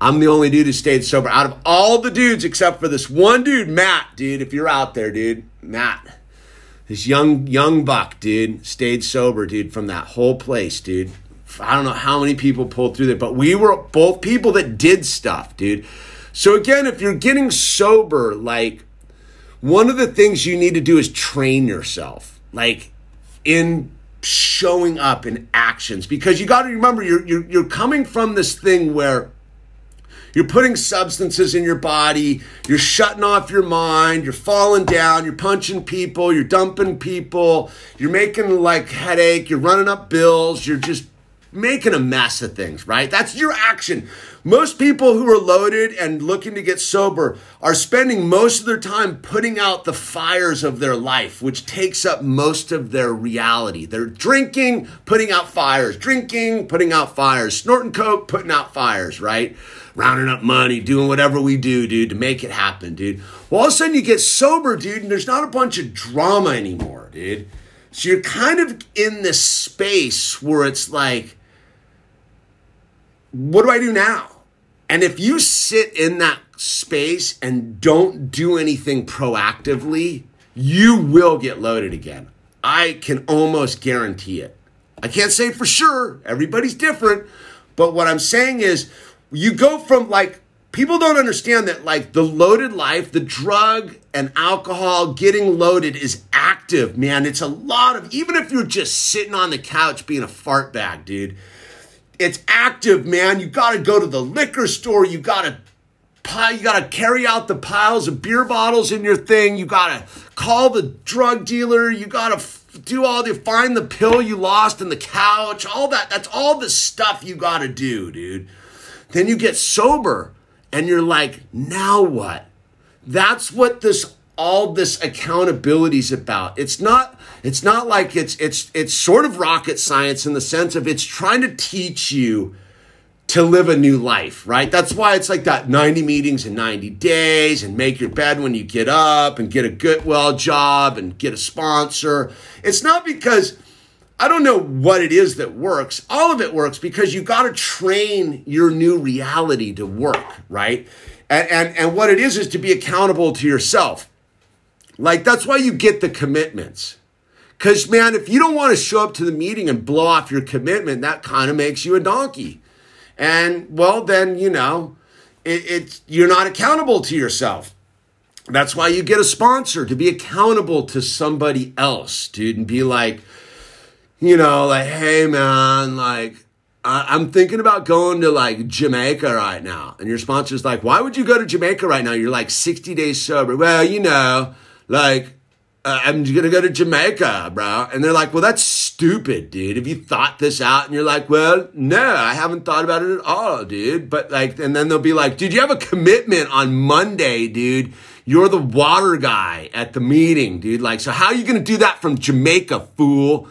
I'm the only dude who stayed sober out of all the dudes except for this one dude, Matt, dude. If you're out there, dude, Matt, this young young buck, dude, stayed sober, dude, from that whole place, dude. I don't know how many people pulled through there, but we were both people that did stuff, dude. So again, if you're getting sober, like one of the things you need to do is train yourself. Like in showing up in actions. Because you got to remember you're, you're you're coming from this thing where you're putting substances in your body, you're shutting off your mind, you're falling down, you're punching people, you're dumping people, you're making like headache, you're running up bills, you're just making a mess of things, right? That's your action. Most people who are loaded and looking to get sober are spending most of their time putting out the fires of their life, which takes up most of their reality. They're drinking, putting out fires, drinking, putting out fires, snorting coke, putting out fires, right? Rounding up money, doing whatever we do, dude, to make it happen, dude. Well, all of a sudden you get sober, dude, and there's not a bunch of drama anymore, dude. So you're kind of in this space where it's like, what do I do now? And if you sit in that space and don't do anything proactively, you will get loaded again. I can almost guarantee it. I can't say for sure, everybody's different, but what I'm saying is you go from like people don't understand that like the loaded life, the drug and alcohol getting loaded is active, man. It's a lot of even if you're just sitting on the couch being a fart bag, dude it's active, man. You got to go to the liquor store. You got to pile, you got to carry out the piles of beer bottles in your thing. You got to call the drug dealer. You got to f- do all the find the pill you lost in the couch. All that. That's all the stuff you got to do, dude. Then you get sober and you're like, now what? That's what this all this accountability is about. It's not it's not like it's it's it's sort of rocket science in the sense of it's trying to teach you to live a new life, right? That's why it's like that 90 meetings in 90 days and make your bed when you get up and get a good well job and get a sponsor. It's not because I don't know what it is that works. All of it works because you got to train your new reality to work, right? And, and, and what it is is to be accountable to yourself. Like, that's why you get the commitments. Because, man, if you don't want to show up to the meeting and blow off your commitment, that kind of makes you a donkey. And, well, then, you know, it, it's, you're not accountable to yourself. That's why you get a sponsor to be accountable to somebody else, dude, and be like, you know, like, hey, man, like, I'm thinking about going to like Jamaica right now. And your sponsor's like, why would you go to Jamaica right now? You're like 60 days sober. Well, you know, like, uh, I'm gonna go to Jamaica, bro. And they're like, well, that's stupid, dude. Have you thought this out? And you're like, well, no, I haven't thought about it at all, dude. But like, and then they'll be like, dude, you have a commitment on Monday, dude. you're the water guy at the meeting, dude. Like, so how are you going to do that from Jamaica, fool?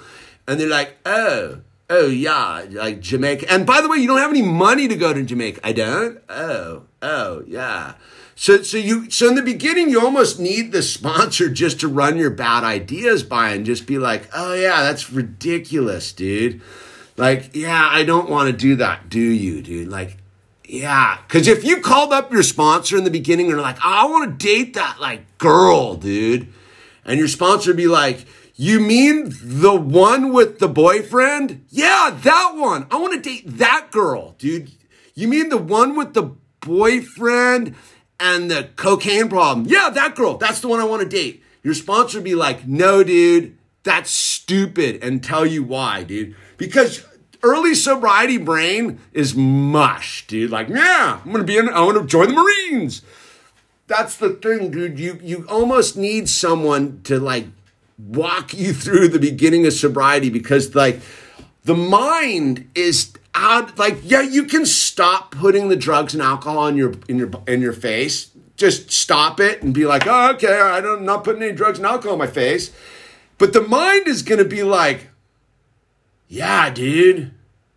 And they're like, oh, oh yeah, like Jamaica. And by the way, you don't have any money to go to Jamaica. I don't. Oh, oh yeah. So, so you, so in the beginning, you almost need the sponsor just to run your bad ideas by and just be like, oh yeah, that's ridiculous, dude. Like, yeah, I don't want to do that, do you, dude? Like, yeah, because if you called up your sponsor in the beginning and are like, I want to date that like girl, dude, and your sponsor be like, you mean the one with the boyfriend? Yeah, that one. I want to date that girl, dude. You mean the one with the boyfriend and the cocaine problem? Yeah, that girl. That's the one I want to date. Your sponsor would be like, no, dude, that's stupid, and tell you why, dude. Because early sobriety brain is mush, dude. Like, yeah, I'm gonna be in, I want to join the Marines. That's the thing, dude. You you almost need someone to like walk you through the beginning of sobriety because like the mind is out like yeah you can stop putting the drugs and alcohol in your in your in your face just stop it and be like oh, okay I don't, I'm not putting any drugs and alcohol in my face but the mind is going to be like yeah, dude,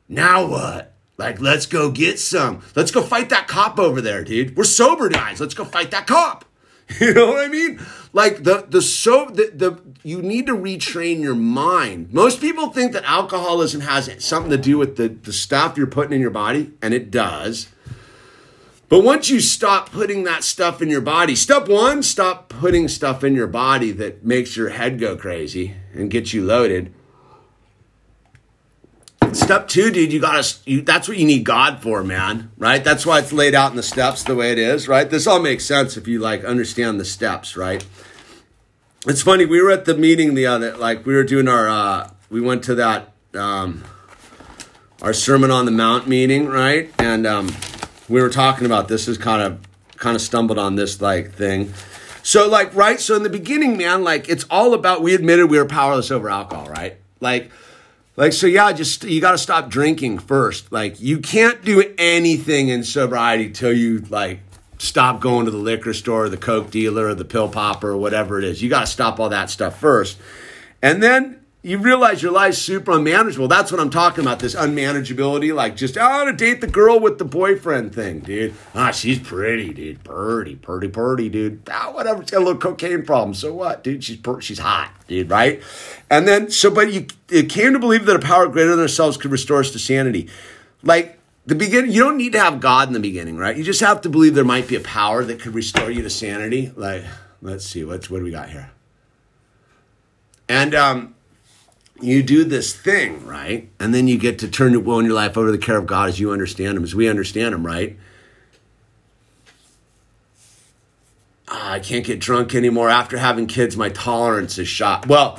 now what? Like, let's go get some. Let's go fight that cop over there, dude. We're sober guys. Let's go fight that cop. You know what I mean? Like the the so the, the you need to retrain your mind. Most people think that alcoholism has something to do with the, the stuff you're putting in your body, and it does. But once you stop putting that stuff in your body, step one, stop putting stuff in your body that makes your head go crazy and gets you loaded. Step two, dude, you gotta, you, that's what you need God for, man, right? That's why it's laid out in the steps the way it is, right? This all makes sense if you like understand the steps, right? It's funny, we were at the meeting the other, like we were doing our, uh, we went to that, um, our Sermon on the Mount meeting, right? And, um, we were talking about this, is kind of, kind of stumbled on this like thing. So like, right? So in the beginning, man, like it's all about, we admitted we were powerless over alcohol, right? Like, like, so yeah, just, you got to stop drinking first. Like, you can't do anything in sobriety till you, like, stop going to the liquor store, or the Coke dealer, or the pill popper, or whatever it is. You got to stop all that stuff first. And then you realize your life's super unmanageable. That's what I'm talking about. This unmanageability, like just want to date the girl with the boyfriend thing, dude. Ah, she's pretty, dude. Pretty, pretty, pretty, dude. Ah, whatever. She's got a little cocaine problem. So what, dude? She's per- she's hot, dude. Right? And then so, but you, you came to believe that a power greater than ourselves could restore us to sanity. Like the beginning, you don't need to have God in the beginning, right? You just have to believe there might be a power that could restore you to sanity. Like, let's see, what's what do we got here? And um, you do this thing, right? And then you get to turn your will in your life over to the care of God as you understand Him, as we understand Him, right? Oh, I can't get drunk anymore. After having kids, my tolerance is shot. Well,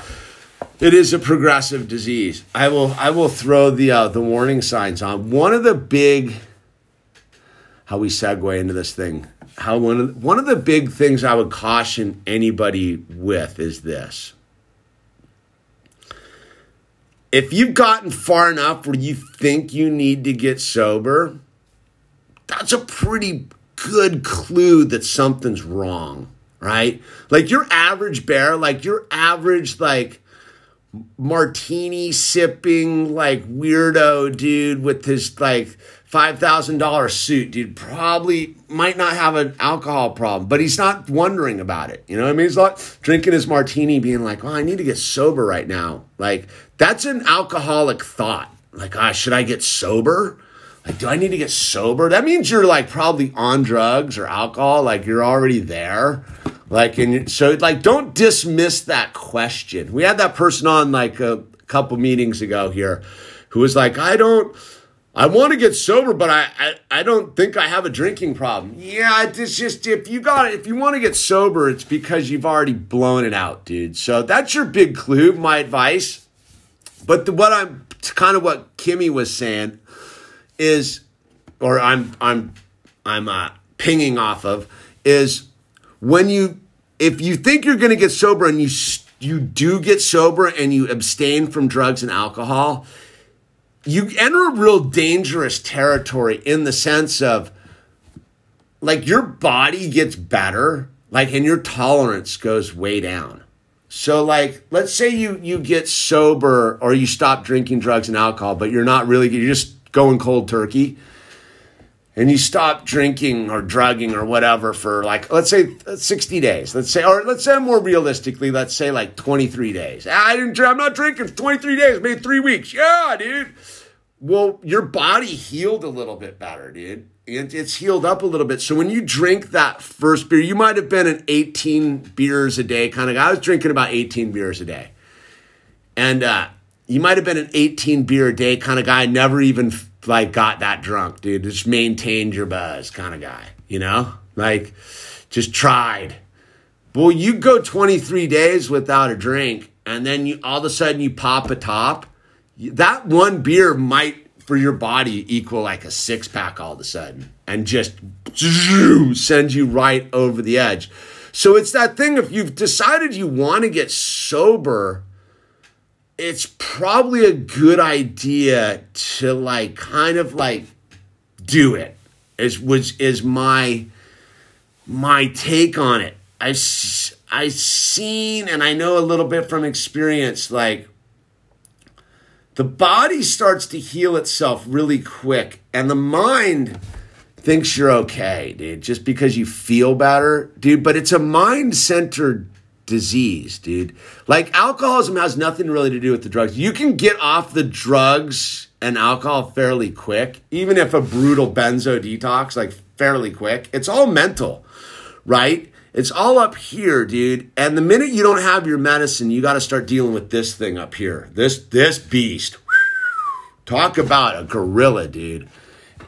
it is a progressive disease. I will I will throw the uh, the warning signs on. One of the big how we segue into this thing. How one of one of the big things I would caution anybody with is this if you've gotten far enough where you think you need to get sober, that's a pretty good clue that something's wrong, right? Like your average bear, like your average, like, martini sipping, like, weirdo dude with his, like, $5,000 suit, dude, probably might not have an alcohol problem, but he's not wondering about it. You know what I mean? He's like drinking his martini, being like, oh, I need to get sober right now. Like, that's an alcoholic thought. Like, ah, should I get sober? Like, do I need to get sober? That means you're like probably on drugs or alcohol. Like, you're already there. Like, and so, like, don't dismiss that question. We had that person on like a couple meetings ago here who was like, I don't I want to get sober, but I, I, I don't think I have a drinking problem. Yeah, it's just if you got it, if you want to get sober, it's because you've already blown it out, dude. So that's your big clue. My advice. But the, what I'm kind of what Kimmy was saying is, or I'm I'm I'm uh, pinging off of is when you if you think you're going to get sober and you you do get sober and you abstain from drugs and alcohol you enter a real dangerous territory in the sense of like your body gets better like and your tolerance goes way down. So like let's say you you get sober or you stop drinking drugs and alcohol, but you're not really you're just going cold turkey and you stop drinking or drugging or whatever for like let's say 60 days. Let's say or let's say more realistically let's say like 23 days. I didn't i'm not drinking for 23 days maybe three weeks. Yeah dude. Well your body healed a little bit better dude it's healed up a little bit so when you drink that first beer you might have been an 18 beers a day kind of guy i was drinking about 18 beers a day and uh, you might have been an 18 beer a day kind of guy never even like got that drunk, dude. Just maintained your buzz kind of guy, you know? Like just tried. Well, you go 23 days without a drink and then you all of a sudden you pop a top. That one beer might for your body equal like a six pack all of a sudden and just send you right over the edge. So it's that thing if you've decided you want to get sober, it's probably a good idea to like kind of like do it is which is my my take on it i've i've seen and i know a little bit from experience like the body starts to heal itself really quick and the mind thinks you're okay dude just because you feel better dude but it's a mind centered disease, dude. Like alcoholism has nothing really to do with the drugs. You can get off the drugs and alcohol fairly quick, even if a brutal benzo detox, like fairly quick. It's all mental, right? It's all up here, dude. And the minute you don't have your medicine, you got to start dealing with this thing up here. This this beast. Talk about a gorilla, dude.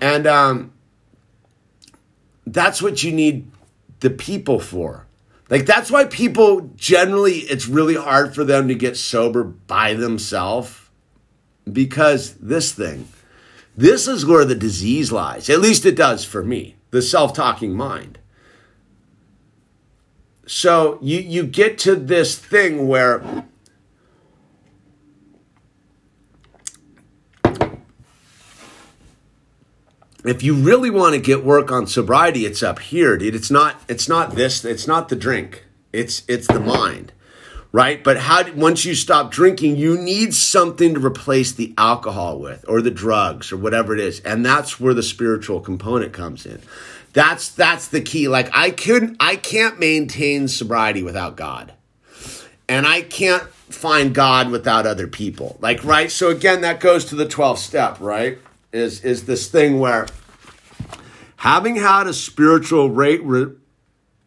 And um that's what you need the people for like that's why people generally it's really hard for them to get sober by themselves because this thing this is where the disease lies. At least it does for me. The self-talking mind. So you you get to this thing where if you really want to get work on sobriety, it's up here, dude. It's not. It's not this. It's not the drink. It's it's the mind, right? But how once you stop drinking, you need something to replace the alcohol with, or the drugs, or whatever it is, and that's where the spiritual component comes in. That's that's the key. Like I couldn't, I can't maintain sobriety without God, and I can't find God without other people. Like right. So again, that goes to the twelfth step, right? is is this thing where having had a spiritual rate re-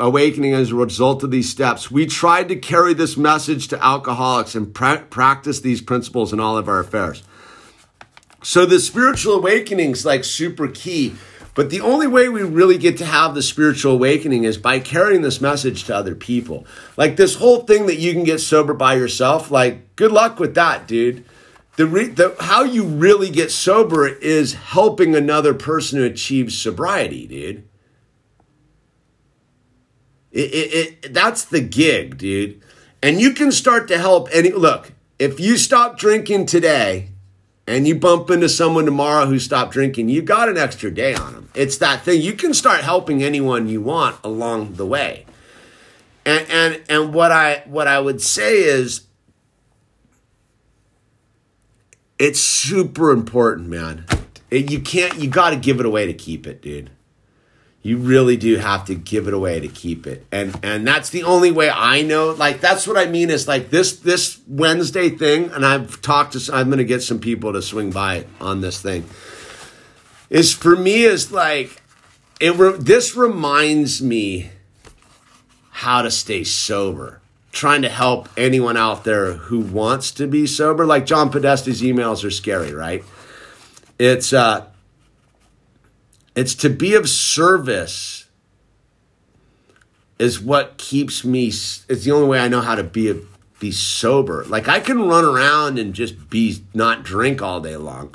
awakening as a result of these steps, we tried to carry this message to alcoholics and pra- practice these principles in all of our affairs. So the spiritual awakening is like super key. But the only way we really get to have the spiritual awakening is by carrying this message to other people. Like this whole thing that you can get sober by yourself, like good luck with that, dude the, re, the how you really get sober is helping another person to achieve sobriety, dude. It, it, it, that's the gig, dude. And you can start to help any look. If you stop drinking today and you bump into someone tomorrow who stopped drinking, you got an extra day on them. It's that thing. You can start helping anyone you want along the way. And and and what I what I would say is It's super important, man. It, you can't, you got to give it away to keep it, dude. You really do have to give it away to keep it. And and that's the only way I know. Like that's what I mean is like this this Wednesday thing and I've talked to I'm to get some people to swing by on this thing. Is for me is like it re, this reminds me how to stay sober trying to help anyone out there who wants to be sober. Like John Podesta's emails are scary, right? It's uh it's to be of service is what keeps me it's the only way I know how to be a, be sober. Like I can run around and just be not drink all day long.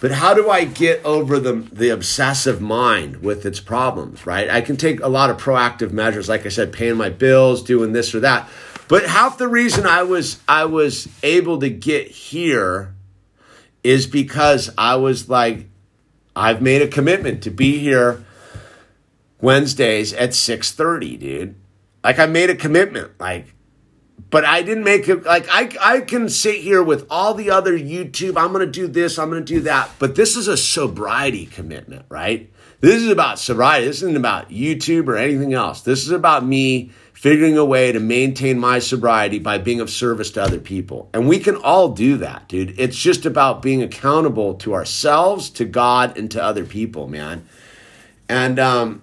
But how do I get over the the obsessive mind with its problems, right? I can take a lot of proactive measures like I said paying my bills, doing this or that. But half the reason I was I was able to get here is because I was like I've made a commitment to be here Wednesdays at 6:30, dude. Like I made a commitment. Like but I didn't make it like I I can sit here with all the other YouTube, I'm gonna do this, I'm gonna do that. But this is a sobriety commitment, right? This is about sobriety. This isn't about YouTube or anything else. This is about me figuring a way to maintain my sobriety by being of service to other people. And we can all do that, dude. It's just about being accountable to ourselves, to God, and to other people, man. And um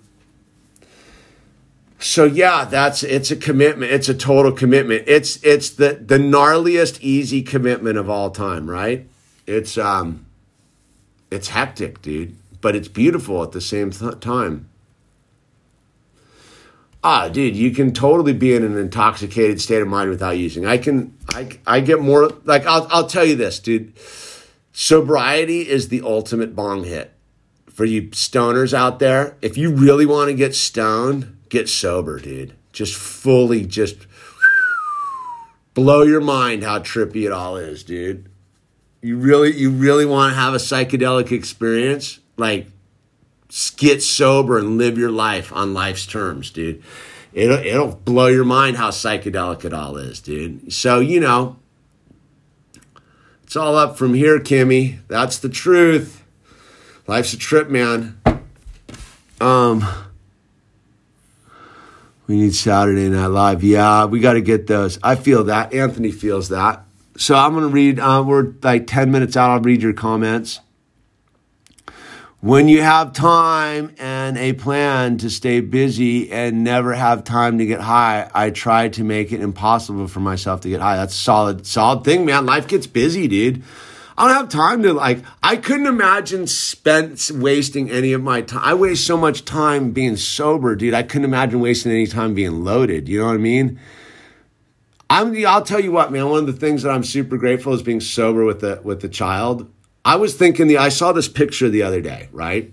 so yeah, that's it's a commitment. It's a total commitment. It's it's the the gnarliest easy commitment of all time, right? It's um it's hectic, dude, but it's beautiful at the same th- time. Ah, dude, you can totally be in an intoxicated state of mind without using. I can I I get more like I'll I'll tell you this, dude. Sobriety is the ultimate bong hit. For you stoners out there, if you really want to get stoned, get sober, dude. Just fully just blow your mind how trippy it all is, dude. You really you really want to have a psychedelic experience? Like get sober and live your life on life's terms, dude. It'll it'll blow your mind how psychedelic it all is, dude. So, you know, it's all up from here, Kimmy. That's the truth. Life's a trip, man. Um we need Saturday Night Live. Yeah, we got to get those. I feel that. Anthony feels that. So I'm to read, uh, we're like 10 minutes out. I'll read your comments. When you have time and a plan to stay busy and never have time to get high, I try to make it impossible for myself to get high. That's solid, solid thing, man. Life gets busy, dude. I don't have time to like. I couldn't imagine spent wasting any of my time. I waste so much time being sober, dude. I couldn't imagine wasting any time being loaded. You know what I mean? I'm. I'll tell you what, man. One of the things that I'm super grateful is being sober with the with the child. I was thinking the. I saw this picture the other day, right?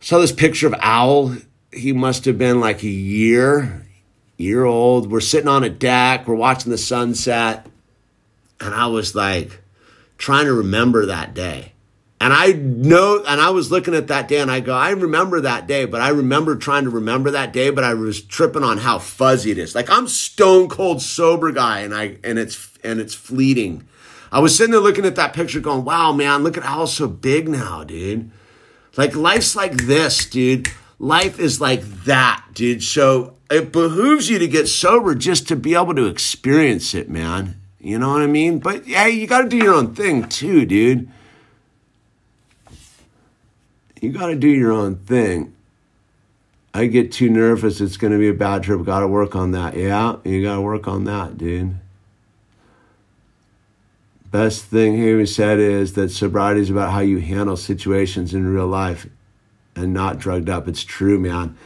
Saw this picture of Owl. He must have been like a year, year old. We're sitting on a deck. We're watching the sunset and I was like trying to remember that day. And I know, and I was looking at that day and I go, I remember that day, but I remember trying to remember that day, but I was tripping on how fuzzy it is. Like I'm stone cold sober guy and I, and it's, and it's fleeting. I was sitting there looking at that picture going, wow, man, look at how so big now, dude. Like life's like this, dude. Life is like that, dude. So it behooves you to get sober just to be able to experience it, man. You know what I mean? But yeah, you got to do your own thing too, dude. You got to do your own thing. I get too nervous. It's going to be a bad trip. Got to work on that. Yeah, you got to work on that, dude. Best thing he said is that sobriety is about how you handle situations in real life and not drugged up. It's true, man.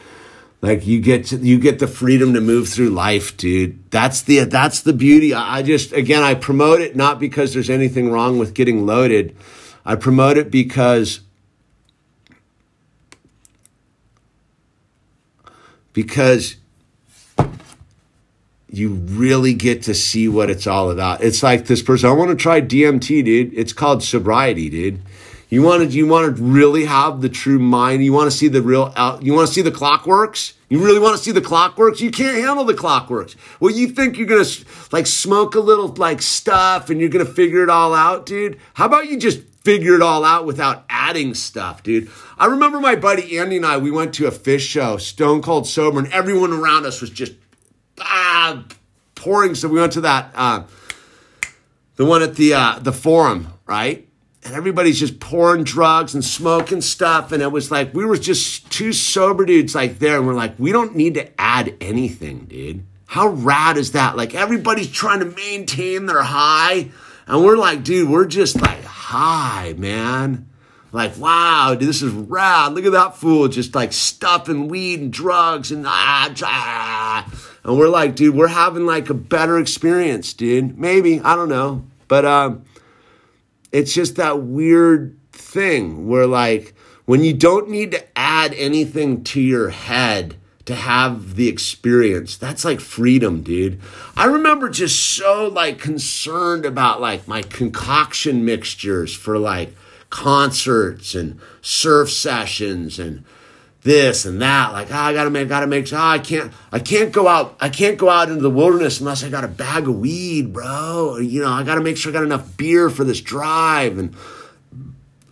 Like you get to, you get the freedom to move through life, dude. That's the that's the beauty. I just again I promote it not because there's anything wrong with getting loaded. I promote it because because you really get to see what it's all about. It's like this person, I want to try DMT, dude. It's called sobriety, dude. You want to you want to really have the true mind. You want to see the real you want to see the clockworks. You really want to see the clockworks? You can't handle the clockworks. Well, you think you're going to like smoke a little like stuff and you're going to figure it all out, dude? How about you just figure it all out without adding stuff, dude? I remember my buddy Andy and I, we went to a Phish show, stone cold sober, and everyone around us was just ah, pouring. So we went to that, uh, the one at the, uh, the forum, right? and everybody's just pouring drugs and smoking stuff. And it was like, we were just two sober dudes like there. And we're like, we don't need to add anything, dude. How rad is that? Like everybody's trying to maintain their high. And we're like, dude, we're just like high, man. Like, wow, dude, this is rad. Look at that fool just like stuffing weed and drugs and ah, ah. And we're like, dude, we're having like a better experience, dude. Maybe, I don't know. But um, it's just that weird thing where, like, when you don't need to add anything to your head to have the experience, that's like freedom, dude. I remember just so, like, concerned about, like, my concoction mixtures for, like, concerts and surf sessions and this and that. Like, oh, I gotta make, gotta make. Oh, I can't, I can't go out. I can't go out into the wilderness unless I got a bag of weed, bro. You know, I gotta make sure I got enough beer for this drive, and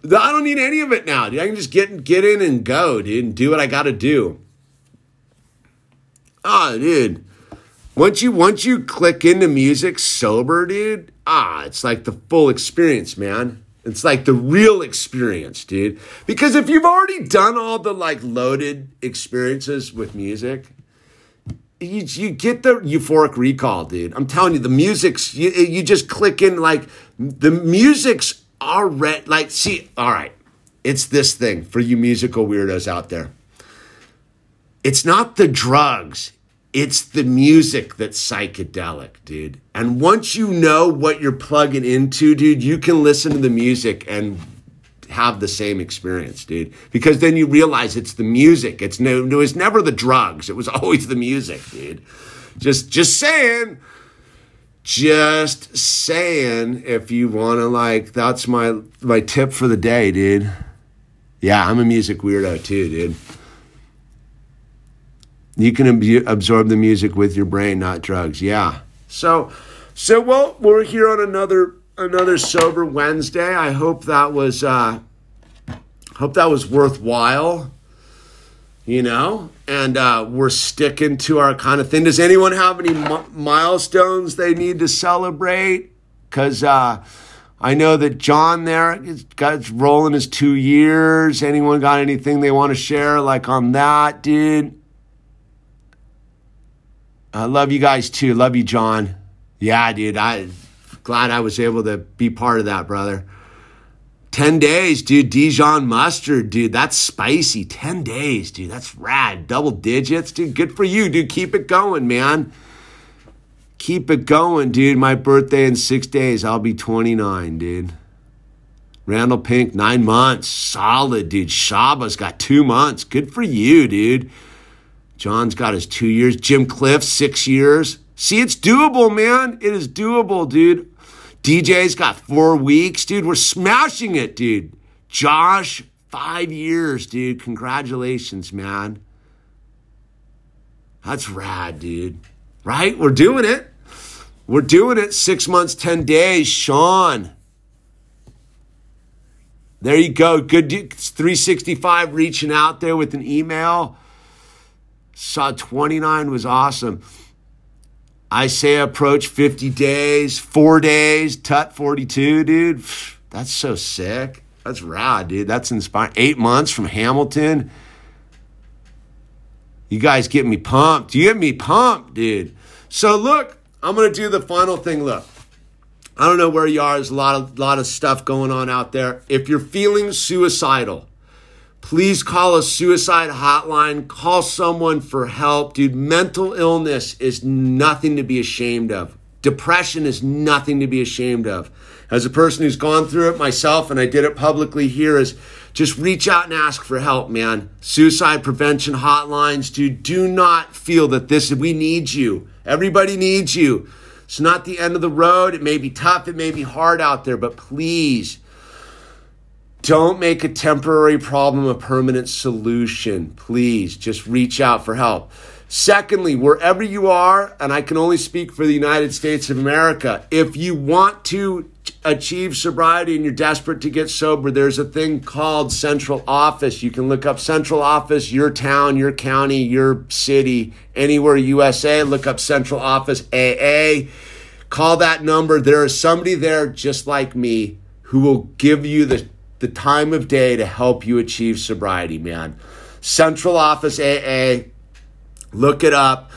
I don't need any of it now, dude. I can just get get in and go, dude, and do what I gotta do. Oh, dude. Once you once you click into music sober, dude, ah, it's like the full experience, man. It's like the real experience, dude. Because if you've already done all the like loaded experiences with music, you, you get the euphoric recall, dude. I'm telling you, the music's, you, you just click in, like, the music's already, like, see, all right, it's this thing for you musical weirdos out there. It's not the drugs, it's the music that's psychedelic, dude. And once you know what you're plugging into, dude, you can listen to the music and have the same experience, dude. Because then you realize it's the music. It's no, it was never the drugs. It was always the music, dude. Just, just saying. Just saying. If you want to, like, that's my my tip for the day, dude. Yeah, I'm a music weirdo too, dude. You can ab- absorb the music with your brain, not drugs. Yeah. So, so well, we're here on another another sober Wednesday. I hope that was uh, hope that was worthwhile. You know, and uh, we're sticking to our kind of thing. Does anyone have any milestones they need to celebrate? Because uh, I know that John there got rolling his two years. Anyone got anything they want to share, like on that, dude? I love you guys too. Love you, John. Yeah, dude. I glad I was able to be part of that, brother. 10 days, dude. Dijon mustard, dude. That's spicy. 10 days, dude. That's rad. Double digits, dude. Good for you, dude. Keep it going, man. Keep it going, dude. My birthday in six days. I'll be 29, dude. Randall Pink, nine months. Solid, dude. Shaba's got two months. Good for you, dude. John's got his two years. Jim Cliff, six years. See, it's doable, man. It is doable, dude. DJ's got four weeks, dude. We're smashing it, dude. Josh, five years, dude. Congratulations, man. That's rad, dude. Right? We're doing it. We're doing it. Six months, 10 days. Sean. There you go. Good 365 reaching out there with an email. Saw 29 was awesome. Isaiah approached 50 days, four days, Tut 42, dude. That's so sick. That's rad, dude. That's inspiring. Eight months from Hamilton. You guys get me pumped. You get me pumped, dude. So look, I'm gonna do the final thing. Look, I don't know where you are. There's a lot of lot of stuff going on out there. If you're feeling suicidal, Please call a suicide hotline. Call someone for help. Dude, mental illness is nothing to be ashamed of. Depression is nothing to be ashamed of. As a person who's gone through it myself, and I did it publicly here, is just reach out and ask for help, man. Suicide prevention hotlines, dude. Do not feel that this, is, we need you. Everybody needs you. It's not the end of the road. It may be tough, it may be hard out there, but please don't make a temporary problem a permanent solution. Please just reach out for help. Secondly, wherever you are, and I can only speak for the United States of America, if you want to achieve sobriety and you're desperate to get sober, there's a thing called Central Office. You can look up Central Office, your town, your county, your city, anywhere USA. Look up Central Office AA. Call that number. There is somebody there just like me who will give you the the time of day to help you achieve sobriety, man. Central Office AA, look it up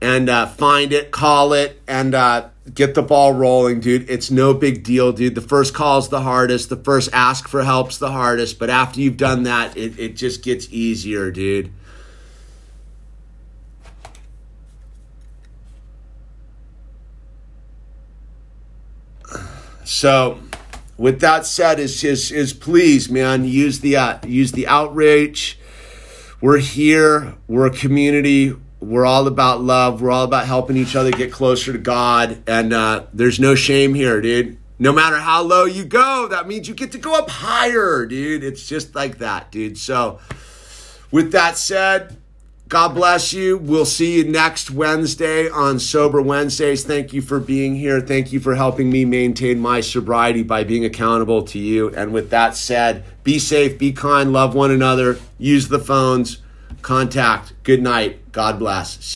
and uh, find it, call it, and uh, get the ball rolling, dude. It's no big deal, dude. The first call is the hardest. The first ask for help's the hardest. But after you've done that, it, it just gets easier, dude. So, with that said, is is is please, man, use the uh, use the outreach. We're here. We're a community. We're all about love. We're all about helping each other get closer to God. And uh, there's no shame here, dude. No matter how low you go, that means you get to go up higher, dude. It's just like that, dude. So With that said, God bless you. We'll see you next Wednesday on Sober Wednesdays. Thank you for being here. Thank you for helping me maintain my sobriety by being accountable to you. And with that said, be safe, be kind, love one another, use the phones, contact. Good night. God bless.